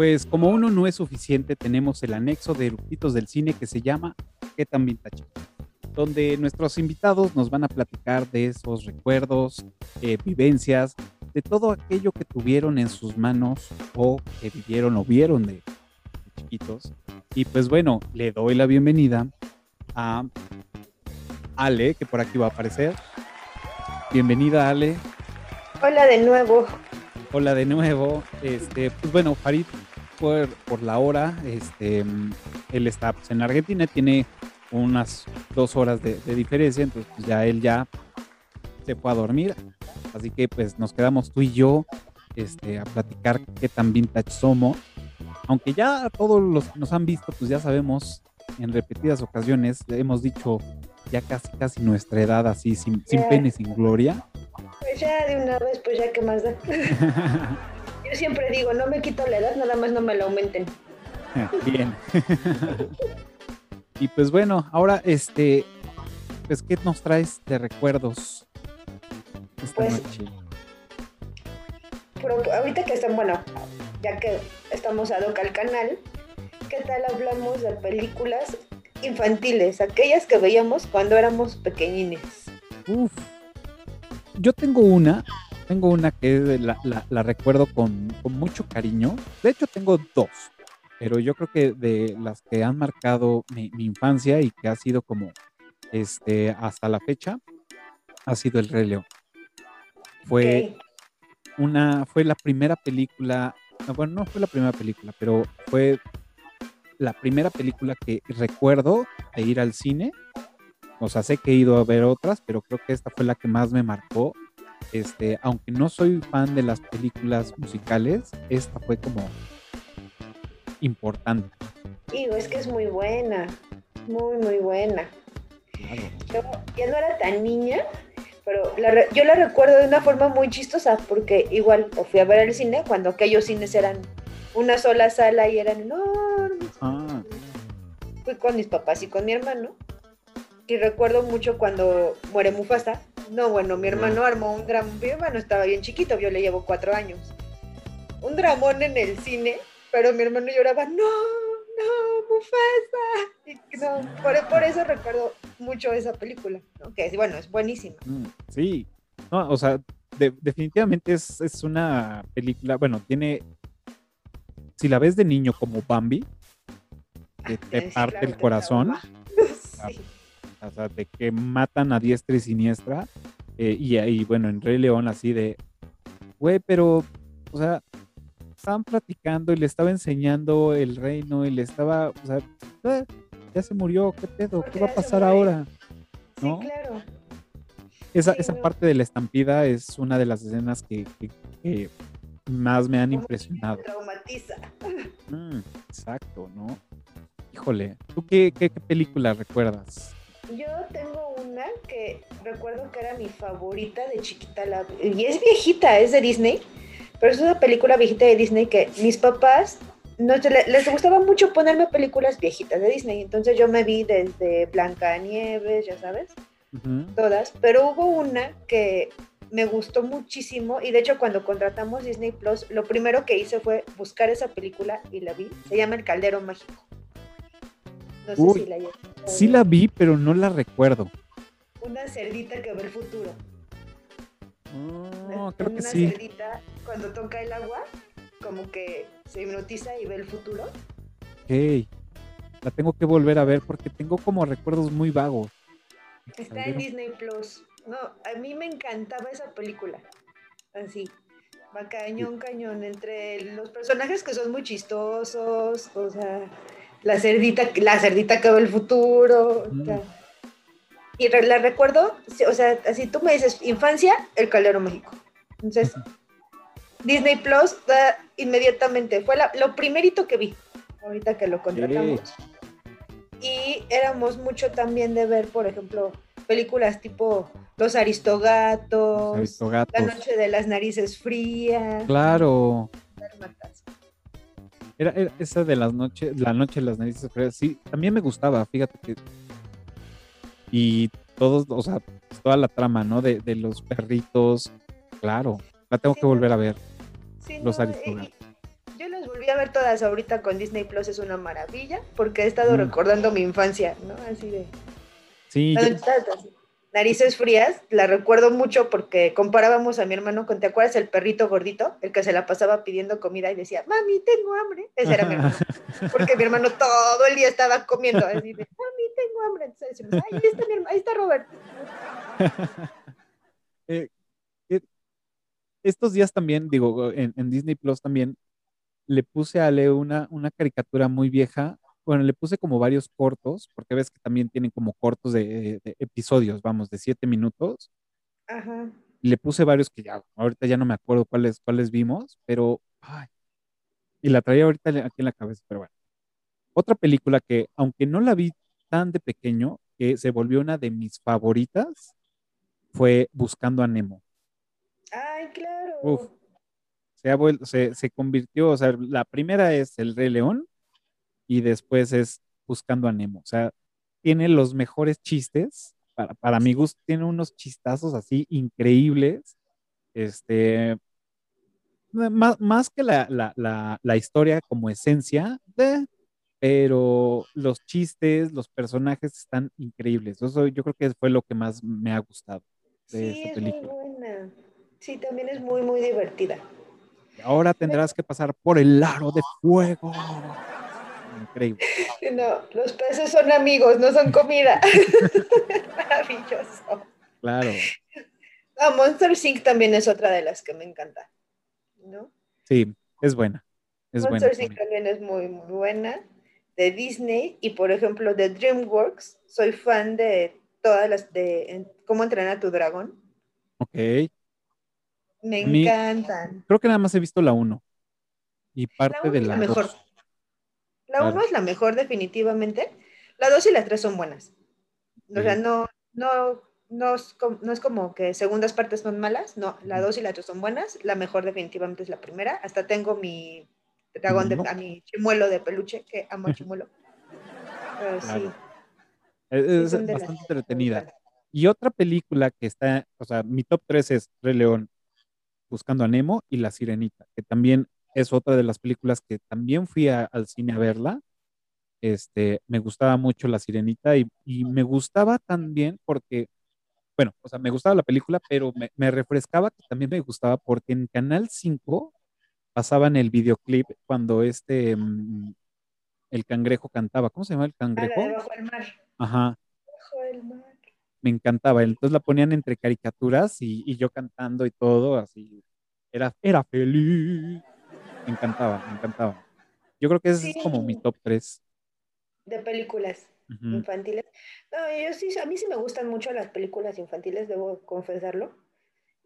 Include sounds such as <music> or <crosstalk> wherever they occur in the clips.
Pues como uno no es suficiente, tenemos el anexo de eructitos del cine que se llama ¿Qué tan vintage? Donde nuestros invitados nos van a platicar de esos recuerdos, eh, vivencias, de todo aquello que tuvieron en sus manos o que vivieron o vieron de, de chiquitos. Y pues bueno, le doy la bienvenida a Ale, que por aquí va a aparecer. Bienvenida, Ale. Hola de nuevo. Hola de nuevo. Este, pues bueno, Farid, por, por la hora, este, él está pues, en Argentina, tiene unas dos horas de, de diferencia, entonces pues, ya él ya se fue a dormir. Así que pues nos quedamos tú y yo este, a platicar qué tan vintage somos. Aunque ya todos los que nos han visto, pues ya sabemos en repetidas ocasiones, hemos dicho ya casi casi nuestra edad así, sin, sin Ya. pene, sin gloria. Pues ya de una vez, pues ya que más da. <laughs> Yo siempre digo, no me quito la edad, nada más no me la aumenten. Bien. y pues bueno, ahora este, pues ¿qué nos traes de recuerdos esta Pues, noche? Pero ahorita que están, bueno, ya que estamos ad hoc al canal, ¿qué tal hablamos de películas infantiles? Aquellas que veíamos cuando éramos pequeñines. Uf. Yo tengo una, tengo una que la, la- la recuerdo con, con mucho cariño. De hecho, tengo dos, pero yo creo que de las que han marcado mi, mi infancia y que ha sido como este hasta la fecha, ha sido El Rey León. Fue una, fue la primera película, no, bueno, no fue la primera película, pero fue la primera película que recuerdo de ir al cine. O sea, sé que he ido a ver otras, pero creo que esta fue la que más me marcó. Este, aunque no soy fan de las películas musicales, esta fue como importante. Digo, es que es muy buena. Muy, muy buena. Claro. Yo ya no era tan niña, pero la yo la recuerdo de una forma muy chistosa, porque igual o fui a ver el cine cuando aquellos cines eran una sola sala y eran enormes. Ah, Fui con mis papás y con mi hermano. Y recuerdo mucho cuando muere Mufasa. No, bueno, mi hermano armó un drama. Mi hermano estaba bien chiquito, yo le llevo cuatro años. Un dramón en el cine, pero mi hermano lloraba, no, no, Mufasa. Y no, por, por eso recuerdo mucho esa película, ¿no? que es, bueno, es buenísima. mm, sí. No, o sea, de- definitivamente es, es una película, bueno, tiene, si la ves de niño como Bambi, que te parte el corazón. <laughs> Sí. O sea, de que matan a diestra y siniestra, eh, y ahí, bueno, en Rey León así de, güey, pero, o sea, estaban platicando y le estaba enseñando el reino y le estaba, o sea, "Eh, ya se murió, ¿qué pedo? ¿Qué va a pasar muere". ahora? Sí, ¿No? claro. Esa, Sí, esa no. parte de la estampida es una de las escenas que, que- que más me han impresionado. Traumatiza. Mm, exacto, ¿no? Híjole, ¿tú qué, qué, qué película recuerdas? Yo tengo una que recuerdo que era mi favorita de chiquita. La, y es viejita, es de Disney. Pero es una película viejita de Disney que mis papás no, les gustaba mucho ponerme películas viejitas de Disney. Entonces yo me vi desde Blancanieves, ya sabes, todas. Pero hubo una que me gustó muchísimo. Y de hecho, cuando contratamos Disney Plus, lo primero que hice fue buscar esa película y la vi. Se llama El Caldero Mágico. No sé Uy, si la Sí la vi, pero no la recuerdo. Una cerdita que ve el futuro. Oh, creo que una sí. cerdita cuando toca el agua, como que se hipnotiza y ve el futuro. Ok. La tengo que volver a ver porque tengo como recuerdos muy vagos. Está en. Disney Plus. No, a mí me encantaba esa película. Así. Va cañón, cañón. Entre los personajes que son muy chistosos, o sea, la cerdita, la cerdita que ve el futuro. o sea. y la recuerdo, o sea, así tú me dices, infancia, el Caldero México. Entonces, Disney Plus da inmediatamente, fue la- lo primerito que vi, ahorita que lo contratamos. Y éramos mucho también de ver, por ejemplo, películas tipo Los Aristogatos, Los Aristogatos. La Noche de las Narices Frías. Claro. Dálmatas. Era, era esa de las noches, la noche de las narices frías, sí, también me gustaba, fíjate que. Y todos, o sea, toda la trama, ¿no? De, de los perritos, claro, la tengo Sí, que volver a ver. Sí, Los no, yo las volví volví a ver todas ahorita con Disney Plus, es una maravilla, porque he estado recordando mi infancia, ¿no? Así de... Sí. Narices frías, la recuerdo mucho porque comparábamos a mi hermano con, ¿te acuerdas el perrito gordito? El que se la pasaba pidiendo comida y decía, mami, tengo hambre. Ese era mi hermano. <laughs> Porque mi hermano todo el día estaba comiendo. Así de, mami, tengo hambre. Entonces, ahí está, mi hermano, ahí está Robert. <laughs> Eh, eh, estos días también, digo, en, Disney Plus también, le puse a Ale una, una caricatura muy vieja bueno, le puse como varios cortos, porque ves que también tienen como cortos de, episodios, vamos, de siete minutos. Ajá. Le puse varios que ya, ahorita ya no me acuerdo cuáles, cuáles vimos, pero, ay, y la traía ahorita aquí en la cabeza, pero bueno. Otra película que, aunque no la vi tan de pequeño, que se volvió una de mis favoritas, fue Buscando a Nemo. Ay, claro. Uf, se, ha vuelto, se, se convirtió, o sea, la primera es El Rey León, y después es Buscando a Nemo. O sea, tiene los mejores chistes. Para, para mi gusto, tiene unos chistazos así increíbles. Este, más, más que la, la, la, historia como esencia, de, pero los chistes, los personajes están increíbles. Eso yo creo que fue lo que más me ha gustado de sí, esta película. Es muy buena. Sí, también es muy, muy divertida. Ahora tendrás que pasar por el aro de fuego increíble. No, los peces son amigos, no son comida. <laughs> Maravilloso. Claro. Ah, Monster Inc. también es otra de las que me encanta, ¿no? Sí, es buena. Monster Inc. también es muy, muy buena. De Disney y, por ejemplo, de DreamWorks, soy fan de todas las de Cómo entrenar a tu dragón. Ok. Me encantan. Creo que nada más he visto la 1 y parte de la mejor. La 1 es la mejor definitivamente. La 2 y la 3 son buenas. O sea, no, no, no, es como, no es como que segundas partes son malas. No, la 2 y la 3 son buenas. La mejor definitivamente es la primera. Hasta tengo mi dragón, de, a mi chimuelo de peluche, que amo a <laughs> chimuelo. Pero sí. Es, bastante entretenida. Y otra película que está, o sea, mi top 3 es Rey León, Buscando a Nemo y La Sirenita, que también es otra de las películas que también fui al cine a verla. Este, me gustaba mucho La Sirenita y, me gustaba también porque, bueno, o sea, me gustaba la película, pero me, refrescaba que también me gustaba porque en Canal 5 pasaban el videoclip cuando este, mm, el cangrejo cantaba. ¿Cómo se llama el cangrejo? bajo el mar. Ajá. Bajo el mar. Me encantaba. Entonces la ponían entre caricaturas y, y yo cantando y todo, así. Era, era feliz. Me encantaba, me encantaba. Yo creo que ese es como mi top 3. De películas infantiles. No, yo sí, a mí sí me gustan mucho las películas infantiles, debo confesarlo.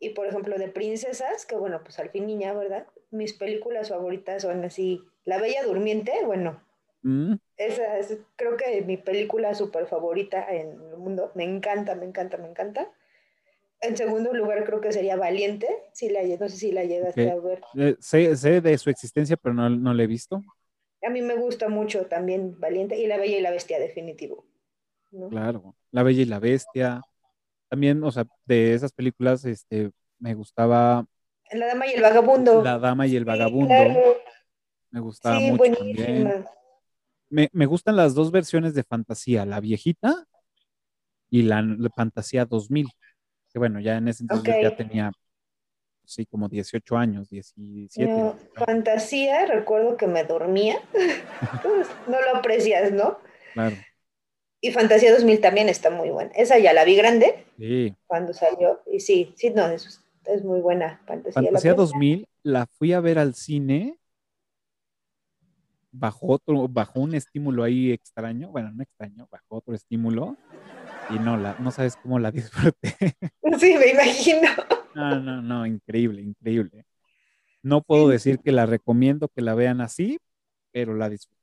Y por ejemplo, de princesas, que bueno, pues al fin niña, ¿verdad? Mis películas favoritas son así, La Bella Durmiente, bueno, mm. esa es creo que mi película súper favorita en el mundo. Me encanta, me encanta, me encanta. En segundo lugar creo que sería Valiente, si la, no sé si la llegaste a ver. Eh, sé, de su existencia, pero no, no la he visto. A mí me gusta mucho también Valiente y La Bella y la Bestia, definitivo. Claro, La Bella y la Bestia. También, o sea, de esas películas, este, me gustaba... La Dama y el Vagabundo. La Dama y el Vagabundo. Me gustaba mucho también. Me, me, gustan las dos versiones de fantasía, la viejita y la, la fantasía 2000 que bueno, ya en ese entonces ya tenía, sí, como 18 años, 17. fantasía, recuerdo que me dormía, <laughs> pues, no lo aprecias, ¿no? Claro. Y Fantasía 2000 también está muy buena. Esa ya la vi grande. Sí. Cuando salió. Y sí, sí, no, es, es muy buena Fantasía. Fantasía 2000 la fui a ver al cine bajo otro, bajo un estímulo ahí extraño, bueno, no extraño, bajo otro estímulo y no, la, no sabes cómo la <laughs> disfruté. Sí, me imagino. No, no, no, increíble, increíble. No puedo decir que la recomiendo que la vean así, pero la disfruto.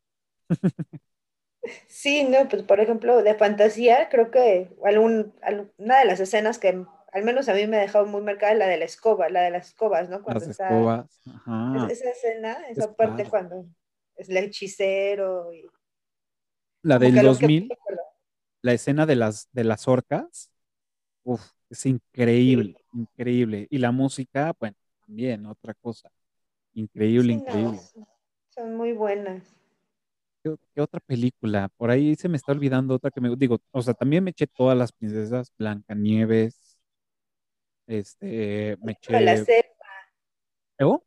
Sí, no, pues por ejemplo, de fantasía, creo que algún, una de las escenas que al menos a mí me ha dejado muy marcada es la de la escoba, la de las escobas, ¿no? Cuando las escobas, ajá. Esa escena, esa parte cuando es el hechicero y... La del 2000 la escena de las, de las orcas, uf, es increíble, increíble. Y la música, bueno, también, otra cosa. Increíble, increíble. son muy buenas. ¿Qué, qué otra película? Por ahí se me está olvidando otra que me digo, o sea, también me eché todas las princesas, Blancanieves, este, me De la eché, selva, ¿Oh?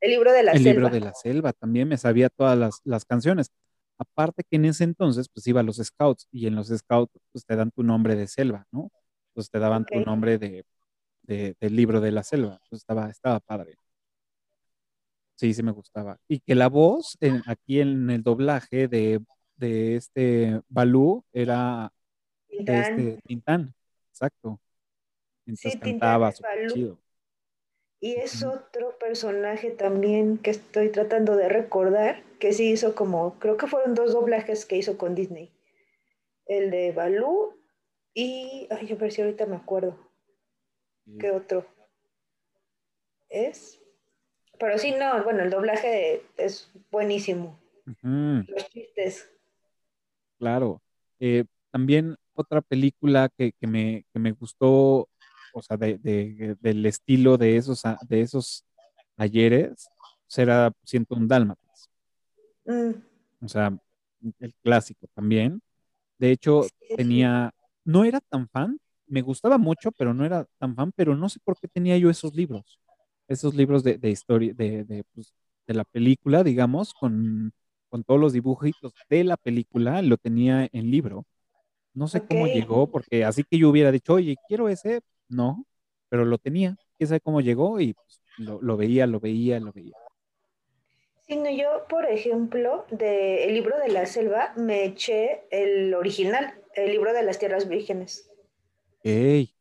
el libro de la El libro selva. de la selva, también me sabía todas las, las canciones. Aparte que en ese entonces, pues iba a los scouts y en los scouts, pues te dan tu nombre de selva, ¿no? Entonces te daban tu nombre de, de- del libro de la selva. Entonces estaba, estaba padre. Sí, sí me gustaba. Y que la voz en- aquí en el doblaje de, de este Balú era Tintán. este Tintán, exacto. Entonces Sí, Tintán cantaba súper Balú. chido. Y es otro personaje también que estoy tratando de recordar, que sí hizo como, creo que fueron dos doblajes que hizo con Disney. El de Balú y, ay, a ver si ahorita me acuerdo, ¿qué otro? ¿Es? Pero sí, no, bueno, el doblaje es buenísimo. Los chistes. Claro. Eh, también otra película que, que me, que me gustó, o sea, de, de- del estilo de esos, a- de esos ayeres, será Siento un Dálmatas. Mm, O sea, el clásico también. De hecho, sí, tenía, no era tan fan, me gustaba mucho, pero no era tan fan, pero no sé por qué tenía yo esos libros, esos libros de, de historia, de, de, pues, de la película, digamos, con, con todos los dibujitos de la película, lo tenía en libro. No sé cómo Ok. llegó, porque así que yo hubiera dicho, oye, quiero ese, no, pero lo tenía, quién sabe cómo llegó y pues, lo, lo veía, lo veía, lo veía. Sí, no, yo, por ejemplo, de El libro de la selva, me eché el original, el libro de las tierras vírgenes. Ey,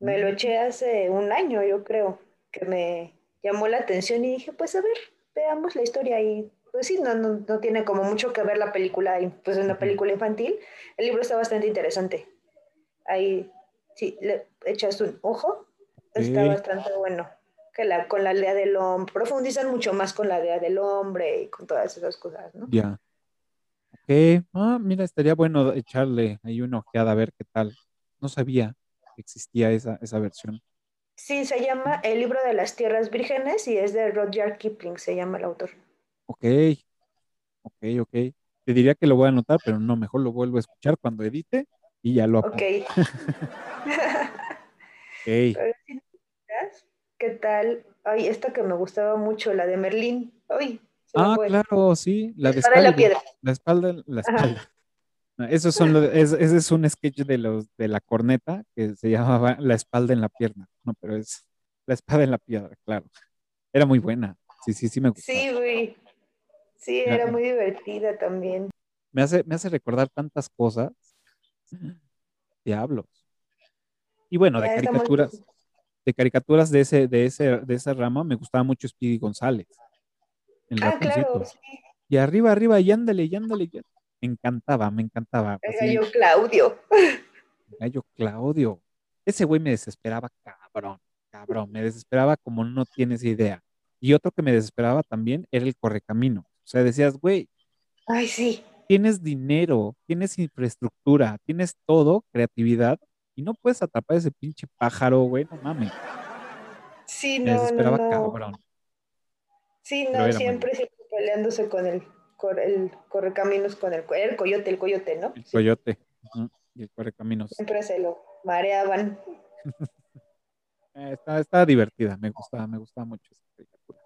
Me lo eché hace un año, yo creo, que me llamó la atención y dije, pues a ver, veamos la historia y pues sí, no, no, no tiene como mucho que ver la película, pues es una película infantil. El libro está bastante interesante. Ahí, sí, le echas un ojo, está bastante bueno. Que la, con la idea del hombre, profundizan mucho más con la idea del hombre y con todas esas cosas, ¿no? ya. Ok, ah, mira, estaría bueno echarle ahí una ojeada a ver qué tal. No sabía que existía esa, esa versión. Sí, se llama El libro de las tierras vírgenes y es de Rudyard Kipling, se llama el autor. Ok, ok, ok. Te diría que lo voy a anotar, pero no, mejor lo vuelvo a escuchar cuando edite y ya lo Ok. <laughs> <laughs> ¿sabes? ¿Qué tal? Ay, esta que me gustaba mucho, la de Merlín. Ay, Ah, claro, sí, la La de espada y la piedra. La espalda, la espalda. Esos son los, es- ese es un sketch de los de la corneta que se llamaba La espalda en la pierna. No, pero es la espada en la piedra, claro. Era muy buena. Sí, sí, sí me gustaba. Sí, güey. Sí, era muy divertida también. me hace, me hace recordar tantas cosas. Diablos. Y bueno, de caricaturas, de caricaturas de ese, de ese, de esa rama, me gustaba mucho Speedy González, el Ah, claro, sí. Y arriba, arriba, y ándale, y ándale. y- Me encantaba, me encantaba. El Así, gallo Claudio. gallo Claudio. Ese güey me desesperaba, cabrón, cabrón. Me desesperaba como no tienes idea. Y otro que me desesperaba también era el correcamino. O sea, decías, güey, Ay, sí. Tienes dinero, tienes infraestructura, tienes todo, creatividad, y no puedes atrapar ese pinche pájaro, güey, no mames. Sí, no, no, desesperaba, no. cabrón. Sí, no, siempre, siempre peleándose con el, cor- el correcaminos, con el, el coyote, el coyote, ¿no? El coyote y el correcaminos. siempre se lo mareaban. <laughs> Eh, está, está divertida, me gustaba, me gustaba mucho esa caricatura.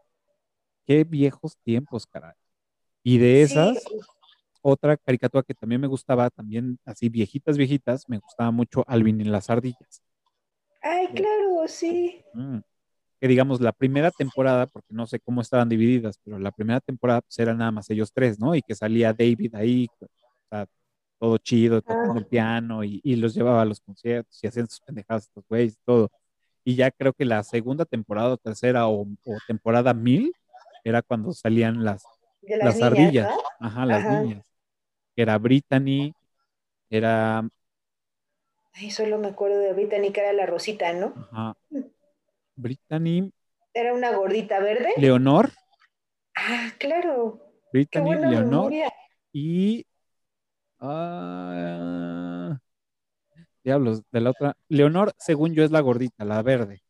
Qué viejos tiempos, caray. Y de Sí, esas, otra caricatura que también me gustaba, también así viejitas, viejitas, me gustaba mucho Alvin y las ardillas. ay, claro, sí. Mm. Que digamos, la primera temporada, porque no sé cómo estaban divididas, pero la primera temporada pues eran nada más ellos tres, ¿no? Y que salía David ahí, o sea, todo chido, tocando Ah, el piano y, y los llevaba a los conciertos y hacían sus pendejadas estos güeyes, todo. Y ya creo que la segunda temporada o tercera o, o temporada mil era cuando salían las, las las niñas, ardillas, ¿no? ajá, las Ajá. niñas. Era Brittany, era, Ay, solo me acuerdo de Brittany, que era la Rosita, ¿no? ajá, Brittany, Era una gordita verde. Leonor, Ah, claro. Qué Brittany, buena Leonor memoria. y, ah, diablos, de la otra, Leonor, según yo, es la gordita, la verde,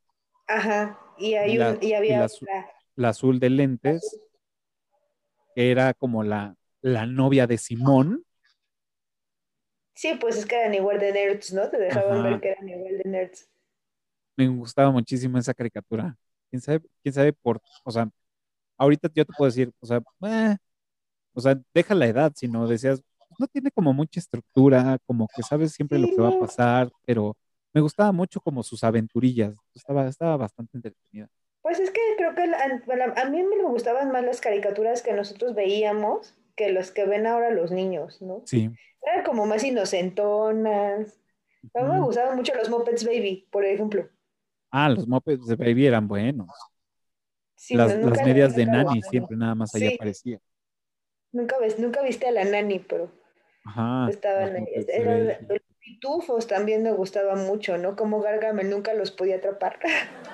Ajá. Y hay un, y y había la, azu- otra. la azul de lentes, que era como la, la novia de Simón. Sí, pues es que eran igual de nerds, ¿no? Te dejaban ver que eran igual de nerds. Me gustaba muchísimo esa caricatura. ¿Quién sabe, quién sabe por, o sea, ahorita yo te puedo decir, o sea, eh, o sea, deja la edad, sino decías, no tiene como mucha estructura, como que sabes siempre lo que va a pasar, pero me gustaba mucho como sus aventurillas, estaba, estaba bastante entretenida. Pues es que creo que a, mí me gustaban más las caricaturas que nosotros veíamos que los que ven ahora los niños, ¿no? Sí. Eran como más inocentonas. A mí me gustaban mucho los Muppets Baby, por ejemplo. Ah, los Muppets Baby eran buenos. las, medias de Nani siempre nada más ahí aparecía. Nunca, ves, nunca viste a la Nani, pero Ajá, estaban ahí. los pitufos también me gustaban mucho, ¿no? Como Gargamel nunca los podía atrapar.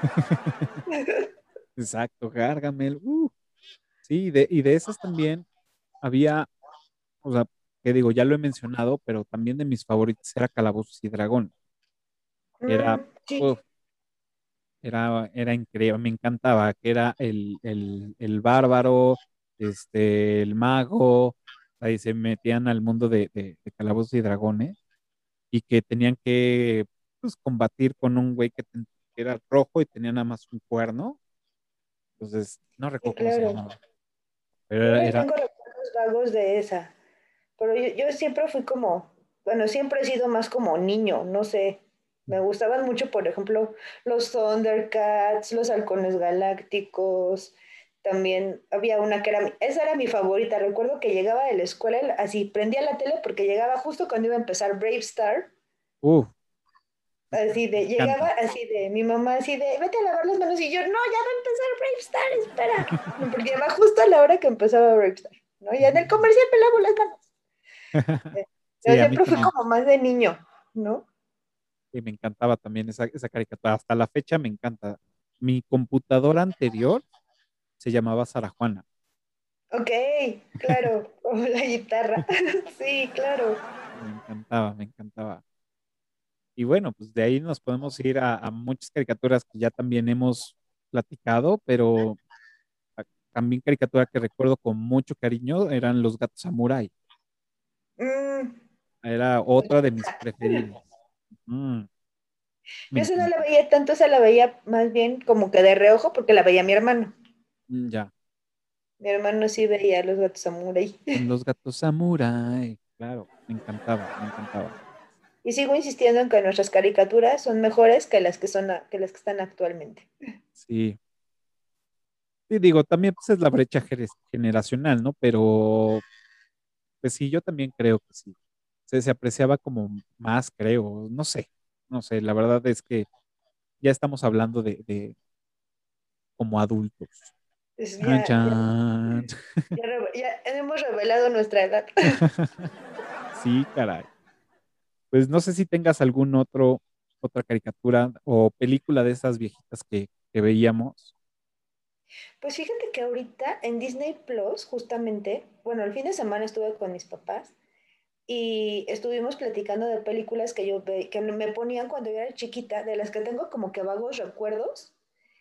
<laughs> Exacto, Gargamel. Uh. Sí, de, y de esas también había, o sea, que digo, ya lo he mencionado, pero también de mis favoritos era Calabozos y Dragón. Era, mm, era, era increíble, me encantaba, que era el, el bárbaro, este, el mago, ahí se metían al mundo de, de, calabozos y dragones y que tenían que pues, combatir con un güey que, era rojo y tenía nada más un cuerno. Entonces, no recuerdo cómo se llamaba. Pero era, era... vagos de esa. Pero yo, yo, siempre fui como, bueno, siempre he sido más como niño, no sé. Me gustaban mucho, por ejemplo, los Thundercats, los halcones galácticos, también había una que era, esa era mi favorita, recuerdo que llegaba de la escuela, así prendía la tele porque llegaba justo cuando iba a empezar Brave Star. Uh. Así de, llegaba así de, mi mamá así de, vete a lavar las manos y yo, no, ya va a empezar Brave Star, espera. <laughs> Porque llegaba justo a la hora que empezaba Brave Star, ¿no? Y en el comercial me lavo las manos. <laughs> Eh, yo siempre fui como más de niño, ¿no? Y me encantaba también esa, esa caricatura, hasta la fecha me encanta. Mi computadora anterior se llamaba Sara Juana. Ok, claro, <laughs> como la guitarra. <laughs> sí, claro. Me encantaba, me encantaba. Y bueno, pues de ahí nos podemos ir a, muchas caricaturas que ya también hemos platicado, pero también caricatura que recuerdo con mucho cariño eran Los Gatos Samurai. Mm. Era otra de mis preferidos. Mm. Yo esa no la veía tanto, esa la veía más bien como que de reojo porque la veía mi hermano. Mm, ya. Mi hermano sí veía los gatos samurai. Los gatos samurai, claro, me encantaba, me encantaba. Y sigo insistiendo en que nuestras caricaturas son mejores que las que son que las que están actualmente. Sí. Sí, digo, también pues es la brecha generacional, ¿no? Pero pues sí, yo también creo que sí. Se, se apreciaba como más, creo, no sé, no sé, la verdad es que ya estamos hablando de como adultos. Ya, <laughs> ya, hemos revelado nuestra edad. <laughs> sí, caray. Pues no sé si tengas algún otro, otra caricatura o película de esas viejitas que, que veíamos. Pues fíjate que ahorita en Disney Plus, justamente, bueno, el fin de semana estuve con mis papás y estuvimos platicando de películas que yo que me ponían cuando yo era chiquita, de las que tengo como que vagos recuerdos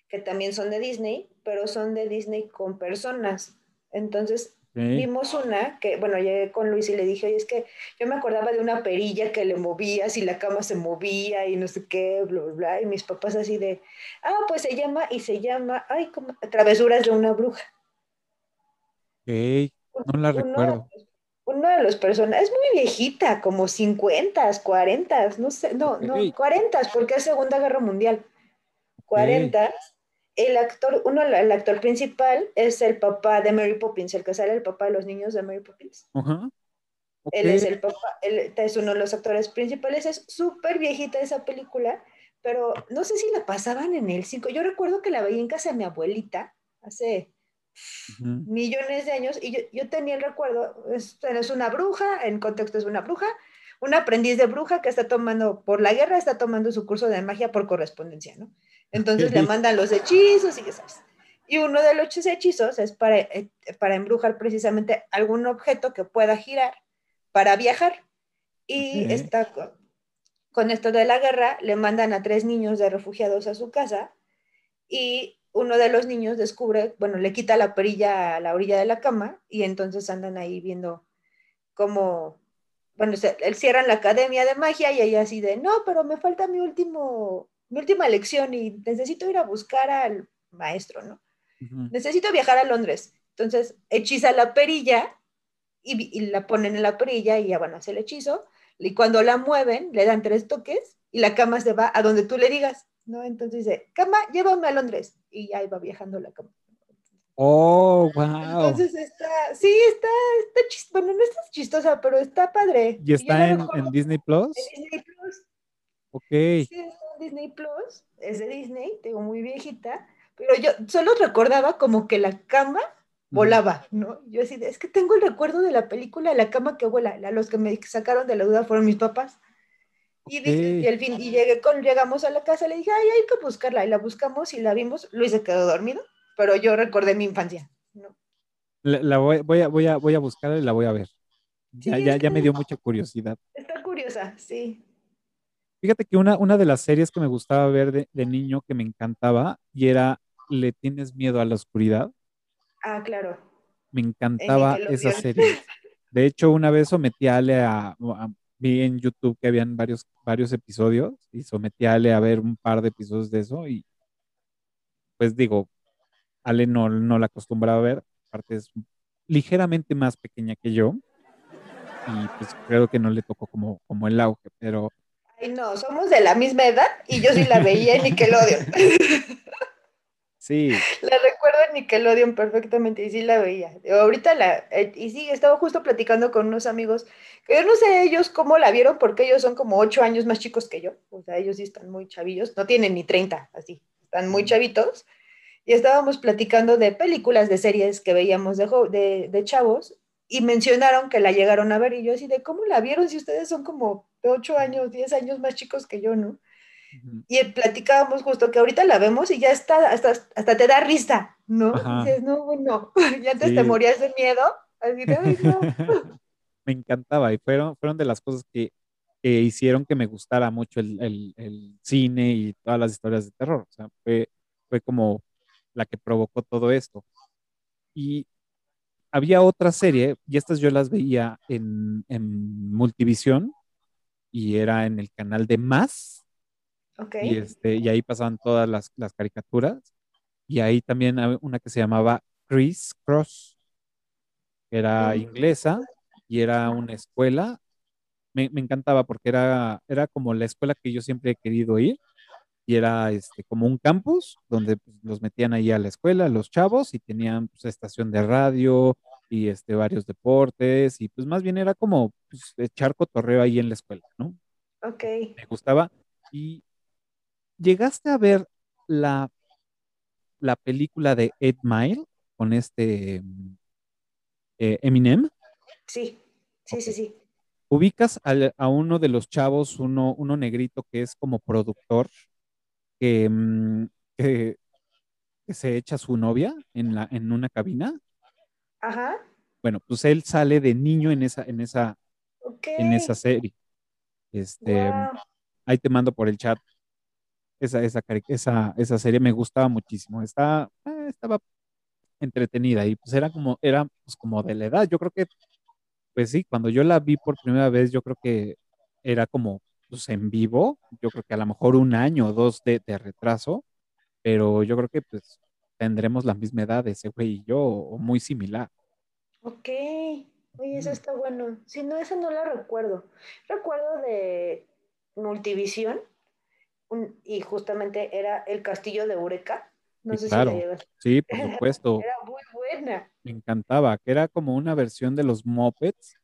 que también son de Disney, pero son de Disney con personas. Entonces vimos una que, bueno, llegué con Luis y le dije, oye, es que yo me acordaba de una perilla que le movía, si la cama se movía y no sé qué, bla, bla, bla. Y mis papás así de, ah, pues se llama y se llama, ay, como Travesuras de una bruja. Ok, no la recuerdo. Uno de los personajes, es muy viejita, como 50, 40, no sé, no, no, 40, porque es Segunda Guerra Mundial. 40 el actor, uno, el actor principal es el papá de Mary Poppins, el que sale el papá de los niños de Mary Poppins. Él es el papá, él es uno de los actores principales, es súper viejita esa película, pero no sé si la pasaban en el 5. Yo recuerdo que la veía en casa de mi abuelita hace millones de años y yo, yo tenía el recuerdo, es, es una bruja, en contexto es una bruja, un aprendiz de bruja que está tomando, por la guerra, está tomando su curso de magia por correspondencia, ¿no? Entonces le mandan los hechizos y ya sabes. Y uno de los hechizos es para, eh, para embrujar precisamente algún objeto que pueda girar para viajar. Y está con, esto de la guerra, le mandan a tres niños de refugiados a su casa y uno de los niños descubre, bueno, le quita la perilla a la orilla de la cama y entonces andan ahí viendo cómo, bueno, él cierran la academia de magia y ella así de, no, pero me falta mi último, mi última lección y necesito ir a buscar al maestro, ¿no? Necesito viajar a Londres. Entonces hechiza la perilla y, la ponen en la perilla y ya van a hacer el hechizo. Y cuando la mueven, le dan tres toques y la cama se va a donde tú le digas, ¿no? Entonces dice, cama, llévame a Londres. Y ya iba viajando la cama. Oh, wow. Entonces está, sí, está, está chistosa, bueno, no está chistosa, pero está padre. ¿Y está en, Disney Plus? En Disney Plus. Ok. Sí, Disney Plus, es de Disney, tengo muy viejita, pero yo solo recordaba como que la cama volaba, ¿no? Yo así, es que tengo el recuerdo de la película La cama que vuela, los que me sacaron de la duda fueron mis papás. Y, y, fin, y llegué con, llegamos a la casa, le dije, ay, hay que buscarla, y la buscamos y la vimos, Luis se quedó dormido, pero yo recordé mi infancia, ¿no? La, voy, voy, a, voy, a, voy a buscarla y la voy a ver. ya, ya, ya me dio mucha curiosidad. Está curiosa, sí. Fíjate que una, una de las series que me gustaba ver de, de niño, que me encantaba, y era ¿Le tienes miedo a la oscuridad? Ah, claro. Me encantaba esa serie. <laughs> De hecho, una vez sometí a Ale a, vi en YouTube que habían varios, varios episodios y sometí a Ale a ver un par de episodios de eso y pues digo, Ale no, no la acostumbraba a ver, aparte es ligeramente más pequeña que yo y pues creo que no le tocó como, como el auge, pero... No, somos de la misma edad y yo sí la veía en Nickelodeon. <laughs> Sí. La recuerdo en Nickelodeon perfectamente y sí la veía. Ahorita la, eh, y sí, estaba justo platicando con unos amigos que yo no sé ellos cómo la vieron porque ellos son como ocho años más chicos que yo. O sea, ellos sí están muy chavillos, no tienen ni 30, así, están muy chavitos. Y estábamos platicando de películas, de series que veíamos de, de, de chavos y mencionaron que la llegaron a ver y yo así de, ¿cómo la vieron si ustedes son como de ocho años, diez años más chicos que yo, no? Y platicábamos justo que ahorita la vemos y ya está, hasta, hasta te da risa, ¿no? Dices, no, bueno, <laughs> ya antes te morías de miedo. Así de, no. <laughs> me encantaba y fueron, fueron de las cosas que, que hicieron que me gustara mucho el, el, el, cine y todas las historias de terror. O sea, fue, fue como la que provocó todo esto. Y había otra serie, y estas yo las veía en, en Multivisión, y era en el canal de Más, y, este, y ahí pasaban todas las, las caricaturas. Y ahí también había una que se llamaba Chris Cross, que era inglesa y era una escuela. Me, me, encantaba porque era, era como la escuela que yo siempre he querido ir. Y era este, como un campus donde pues, los metían ahí a la escuela, los chavos, y tenían pues, estación de radio y este, varios deportes. Y pues más bien era como pues, echar cotorreo ahí en la escuela, ¿no? Ok. Me gustaba. Y ¿Llegaste a ver la, la película de Ed Mile con este eh, Eminem? Sí, sí, sí, sí. Ubicas a uno de los chavos, uno, uno negrito que es como productor, que, mm, que, se echa su novia en, la, en una cabina. Ajá. Bueno, pues él sale de niño en esa, en esa, en esa serie. Este, ahí te mando por el chat esa, esa, esa, esa serie me gustaba muchísimo. Estaba, eh, estaba entretenida y pues era como, era pues como de la edad. Yo creo que, pues sí, cuando yo la vi por primera vez, yo creo que era como pues en vivo. Yo creo que a lo mejor un año o dos de, de retraso, pero yo creo que pues tendremos la misma edad ese güey y yo, o muy similar. Ok, oye, eso está bueno. Si no, esa no la recuerdo. Recuerdo de Multivisión, y justamente era el castillo de Eureka. No sé si la Sí, por <laughs> supuesto. Era muy buena. Me encantaba, que era como una versión de los Muppets,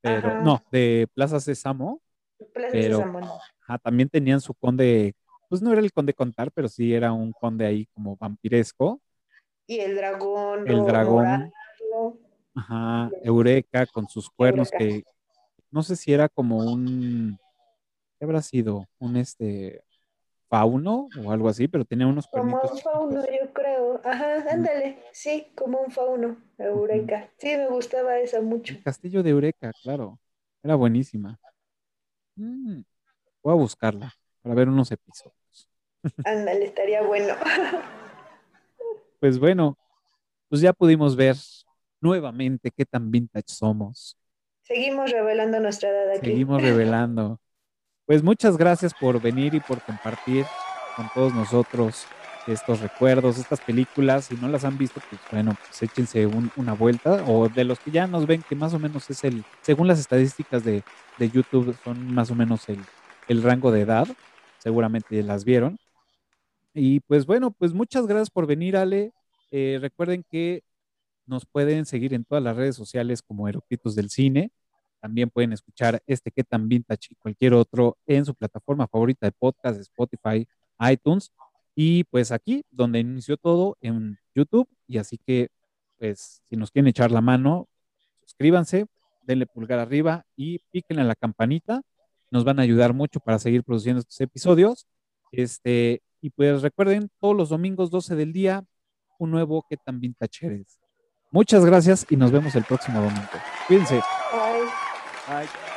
pero no, de Plaza Sésamo. Plaza no. también tenían su conde, pues no era el conde contar, pero sí era un conde ahí como vampiresco. Y el dragón. El dragón. Ajá, Eureka con sus cuernos que no sé si era como un ¿qué habrá sido? Un este fauno o algo así, pero tenía unos Como un fauno, yo creo. Ajá, ándale, sí, como un fauno, Eureka. Sí, me gustaba esa mucho. El castillo de Eureka, claro. Era buenísima. Mm, voy a buscarla para ver unos episodios. <laughs> Ándale, estaría bueno. <laughs> pues bueno, pues ya pudimos ver nuevamente qué tan vintage somos. Seguimos revelando nuestra edad aquí. Seguimos revelando. Pues muchas gracias por venir y por compartir con todos nosotros estos recuerdos, estas películas. Si no las han visto, pues bueno, pues échense una vuelta. O de los que ya nos ven, que más o menos es el, según las estadísticas de, de YouTube, son más o menos el, el rango de edad. Seguramente las vieron. Y pues bueno, pues muchas gracias por venir, Ale. Eh, recuerden que nos pueden seguir en todas las redes sociales como Eructitos del Cine. También pueden escuchar este que tan vintage y cualquier otro en su plataforma favorita de podcast, Spotify, iTunes. Y pues aquí, donde inició todo, en YouTube. Y así que, pues, si nos quieren echar la mano, suscríbanse, denle pulgar arriba y píquenle a la campanita. Nos van a ayudar mucho para seguir produciendo estos episodios. Este, y pues recuerden, todos los domingos 12 del día, un nuevo que tan vintage eres. Muchas gracias y nos vemos el próximo domingo. Cuídense. Bye. Bye.